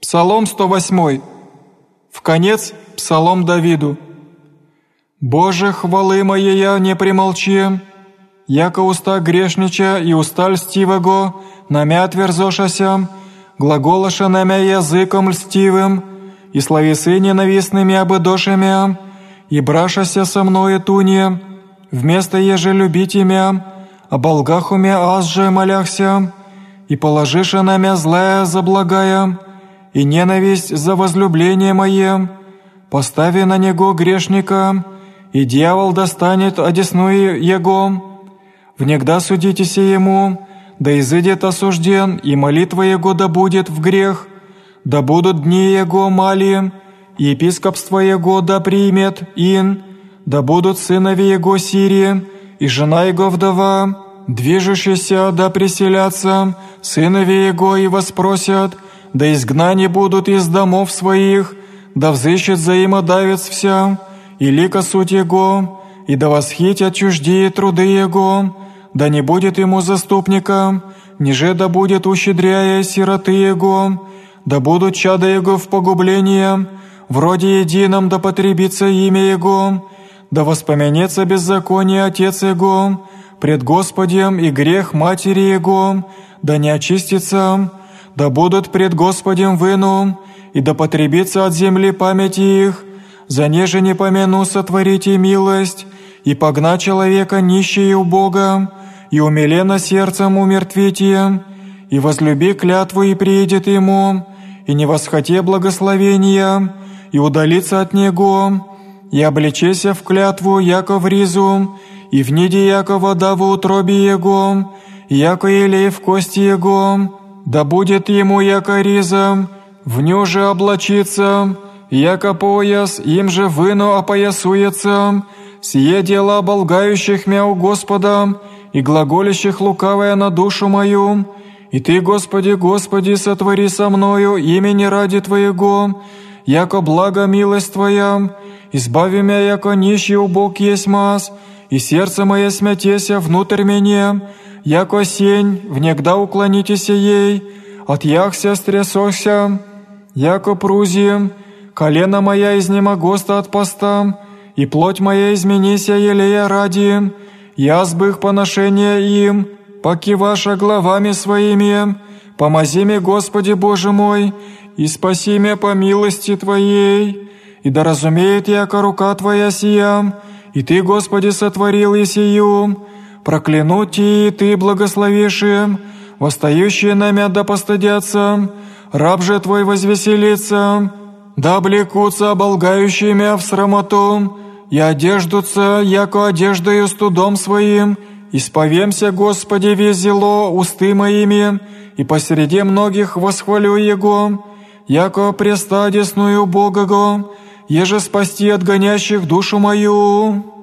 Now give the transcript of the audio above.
Псалом 108. В конец Псалом Давиду. «Боже, хвалы моея не примолчи, яко уста грешнича и уста льстивого, намя тверзошася, глаголоша намя языком льстивым, и слависы ненавистными обыдошами, и брашася со мною туне, вместо еже любить имя, о болгах уме аз же моляхся, и положиша намя злая заблагая, и ненависть за возлюбление мое, постави на него грешника, и дьявол достанет одесную его. Внегда судитесь ему, да изыдет осужден, и молитва его да будет в грех, да будут дни его мали, и епископство его да примет ин, да будут сынови его Сирии, и жена его вдова, движущиеся да преселятся, сынови его и воспросят, да изгнани будут из домов своих, да взыщет взаимодавец вся, и лика суть его, и да восхитят чуждие труды его, да не будет ему заступника, ниже да будет ущедряя сироты его, да будут чада его в погубление, вроде едином да потребится имя его, да воспоменется беззаконие отец его, пред Господем и грех матери его, да не очистится, да будут пред Господем выну, и да потребится от земли память их, за неже не помяну сотворите милость, и погна человека нищие у Бога, и умилено сердцем умертвите, и возлюби клятву и приедет ему, и не восхоте благословения, и удалится от него, и обличеся в клятву, яко в ризу, и в ниде яко вода в утробе его, яко елей в кости его, да будет ему яко риза, в ню же облачится, яко пояс, им же выну опоясуется, сие дела болгающих мя у Господа, и глаголящих лукавая на душу мою, и Ты, Господи, Господи, сотвори со мною имени ради Твоего, яко благо милость Твоя, избави меня, яко нищий убог есть мас, и сердце мое смятеся внутрь меня, яко сень, внегда уклонитесь ей, отъяхся, стрясохся, яко прузи, колено моя изнемогоста от поста, и плоть моя изменися елея ради, я сбых поношения им, поки ваша главами своими, помози мне, Господи Боже мой, и спаси меня по милости Твоей, и да разумеет, яко рука Твоя сия, и Ты, Господи, сотворил и сию, проклянуть и Ты благословишь им, восстающие намя да постыдятся, раб же Твой возвеселится, да облекутся оболгающими в срамоту, и одеждутся, яко одеждою студом своим, исповемся, Господи, весь зело усты моими, и посреди многих восхвалю Его, яко преста десную Бога, еже спасти от гонящих душу мою».